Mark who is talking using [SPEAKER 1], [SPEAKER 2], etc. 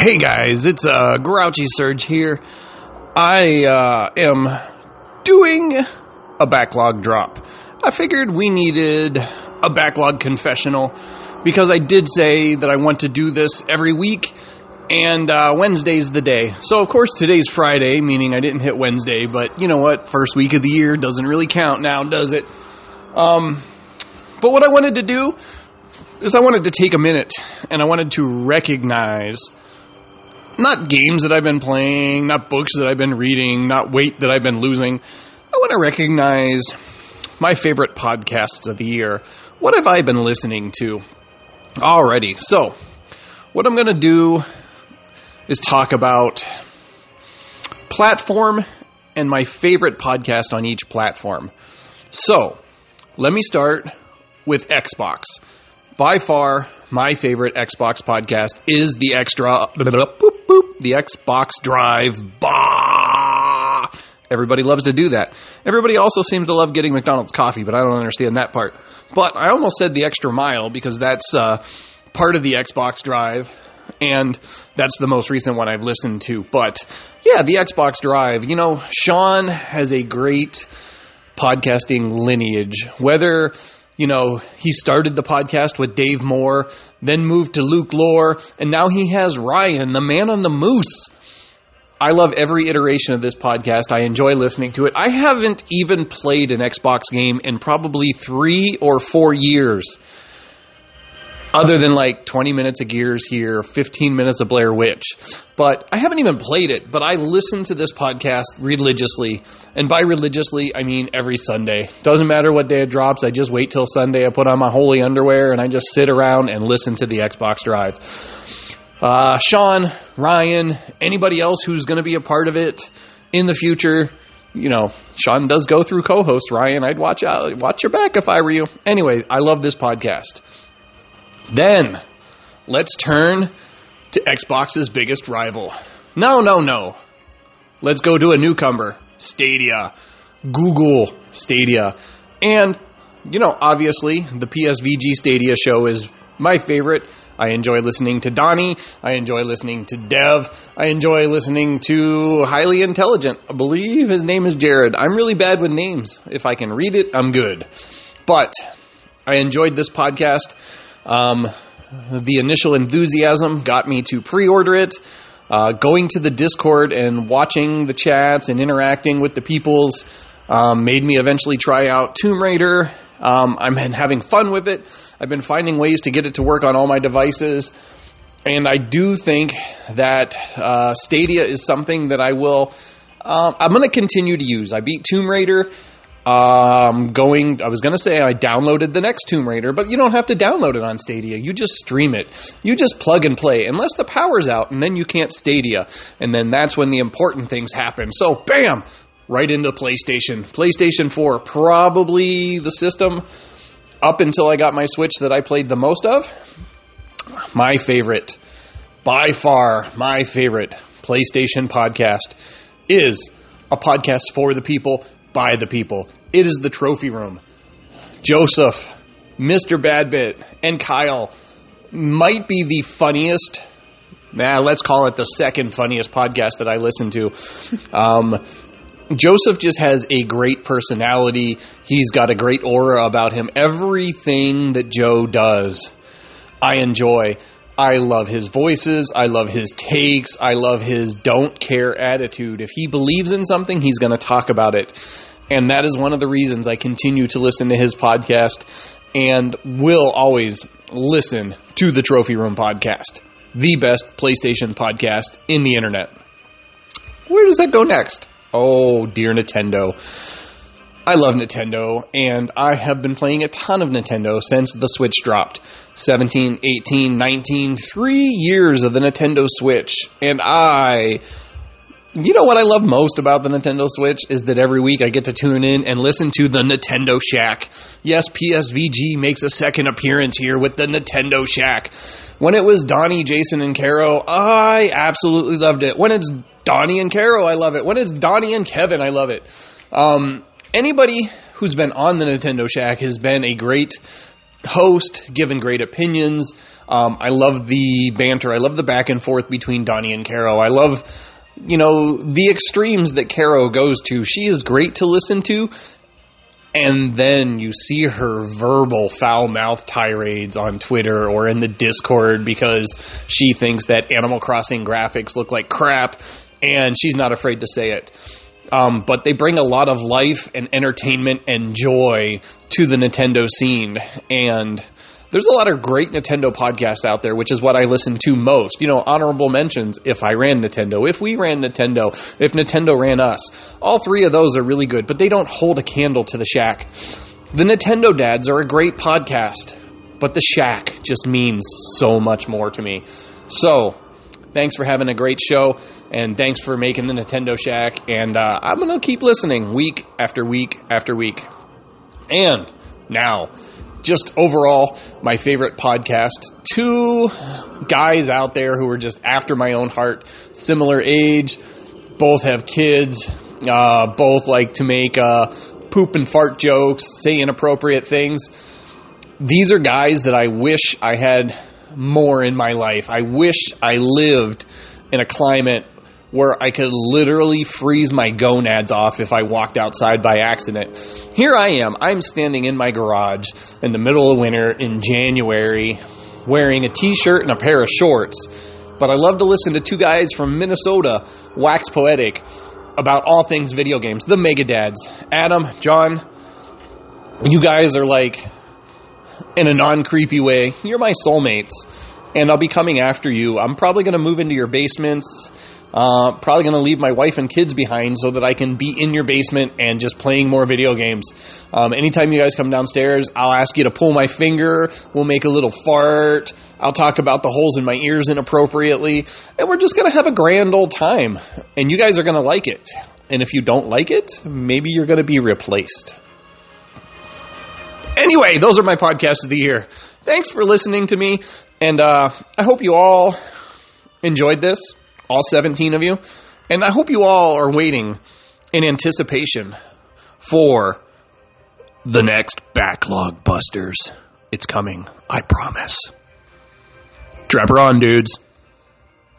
[SPEAKER 1] Hey guys, it's uh, Grouchy Surge here. I uh, am doing a backlog drop. I figured we needed a backlog confessional because I did say that I want to do this every week, and uh, Wednesday's the day. So, of course, today's Friday, meaning I didn't hit Wednesday, but you know what? First week of the year doesn't really count now, does it? Um, but what I wanted to do is I wanted to take a minute and I wanted to recognize not games that I've been playing, not books that I've been reading, not weight that I've been losing. I want to recognize my favorite podcasts of the year. What have I been listening to already? So, what I'm going to do is talk about platform and my favorite podcast on each platform. So, let me start with Xbox. By far, my favorite Xbox podcast is the extra boop, boop, the Xbox Drive. Bah! Everybody loves to do that. Everybody also seems to love getting McDonald's coffee, but I don't understand that part. But I almost said the extra mile because that's uh, part of the Xbox Drive, and that's the most recent one I've listened to. But yeah, the Xbox Drive. You know, Sean has a great podcasting lineage. Whether you know, he started the podcast with Dave Moore, then moved to Luke Lore, and now he has Ryan, the man on the moose. I love every iteration of this podcast. I enjoy listening to it. I haven't even played an Xbox game in probably three or four years other than like 20 minutes of Gears here, 15 minutes of Blair Witch. But I haven't even played it, but I listen to this podcast religiously. And by religiously, I mean every Sunday. Doesn't matter what day it drops, I just wait till Sunday. I put on my holy underwear and I just sit around and listen to the Xbox Drive. Uh, Sean, Ryan, anybody else who's going to be a part of it in the future, you know, Sean does go through co-host Ryan. I'd watch out, watch your back if I were you. Anyway, I love this podcast. Then, let's turn to Xbox's biggest rival. No, no, no. Let's go to a newcomer Stadia, Google Stadia. And, you know, obviously, the PSVG Stadia show is my favorite. I enjoy listening to Donnie. I enjoy listening to Dev. I enjoy listening to Highly Intelligent. I believe his name is Jared. I'm really bad with names. If I can read it, I'm good. But I enjoyed this podcast. Um, the initial enthusiasm got me to pre order it. Uh, going to the Discord and watching the chats and interacting with the peoples um, made me eventually try out Tomb Raider. Um, I'm having fun with it. I've been finding ways to get it to work on all my devices. And I do think that uh, Stadia is something that I will. Uh, I'm going to continue to use. I beat Tomb Raider. Um, going, I was going to say I downloaded the next Tomb Raider, but you don't have to download it on Stadia. You just stream it. You just plug and play, unless the power's out, and then you can't Stadia. And then that's when the important things happen. So, bam! Right into PlayStation. PlayStation 4, probably the system up until I got my Switch that I played the most of. My favorite, by far, my favorite PlayStation podcast is a podcast for the people by the people. It is the trophy room. Joseph, Mr. Badbit, and Kyle might be the funniest. Nah, let's call it the second funniest podcast that I listen to. Um, Joseph just has a great personality. He's got a great aura about him. Everything that Joe does, I enjoy. I love his voices. I love his takes. I love his don't care attitude. If he believes in something, he's going to talk about it. And that is one of the reasons I continue to listen to his podcast and will always listen to the Trophy Room podcast, the best PlayStation podcast in the internet. Where does that go next? Oh, dear Nintendo. I love Nintendo, and I have been playing a ton of Nintendo since the Switch dropped. 17, 18, 19, three years of the Nintendo Switch. And I. You know what I love most about the Nintendo Switch is that every week I get to tune in and listen to the Nintendo Shack. Yes, PSVG makes a second appearance here with the Nintendo Shack. When it was Donnie, Jason, and Caro, I absolutely loved it. When it's Donnie and Caro, I love it. When it's Donnie and Kevin, I love it. Um, anybody who's been on the Nintendo Shack has been a great host, given great opinions. Um, I love the banter. I love the back and forth between Donnie and Caro. I love, you know, the extremes that Caro goes to. She is great to listen to. And then you see her verbal foul mouth tirades on Twitter or in the Discord because she thinks that Animal Crossing graphics look like crap and she's not afraid to say it. Um, but they bring a lot of life and entertainment and joy to the Nintendo scene. And there's a lot of great Nintendo podcasts out there, which is what I listen to most. You know, honorable mentions if I ran Nintendo, if we ran Nintendo, if Nintendo ran us. All three of those are really good, but they don't hold a candle to the Shack. The Nintendo Dads are a great podcast, but the Shack just means so much more to me. So, thanks for having a great show, and thanks for making the Nintendo Shack. And uh, I'm going to keep listening week after week after week. And now, just overall, my favorite podcast. Two guys out there who are just after my own heart, similar age, both have kids, uh, both like to make uh, poop and fart jokes, say inappropriate things. These are guys that I wish I had more in my life. I wish I lived in a climate where I could literally freeze my gonads off if I walked outside by accident. Here I am. I'm standing in my garage in the middle of winter in January wearing a t shirt and a pair of shorts. But I love to listen to two guys from Minnesota wax poetic about all things video games, the Mega Dads. Adam, John, you guys are like, in a non creepy way, you're my soulmates. And I'll be coming after you. I'm probably going to move into your basements uh, probably going to leave my wife and kids behind so that I can be in your basement and just playing more video games. Um, anytime you guys come downstairs, I'll ask you to pull my finger. We'll make a little fart. I'll talk about the holes in my ears inappropriately. And we're just going to have a grand old time. And you guys are going to like it. And if you don't like it, maybe you're going to be replaced. Anyway, those are my podcasts of the year. Thanks for listening to me. And uh, I hope you all enjoyed this all 17 of you. And I hope you all are waiting in anticipation for the next Backlog Busters. It's coming, I promise. Trapper on, dudes.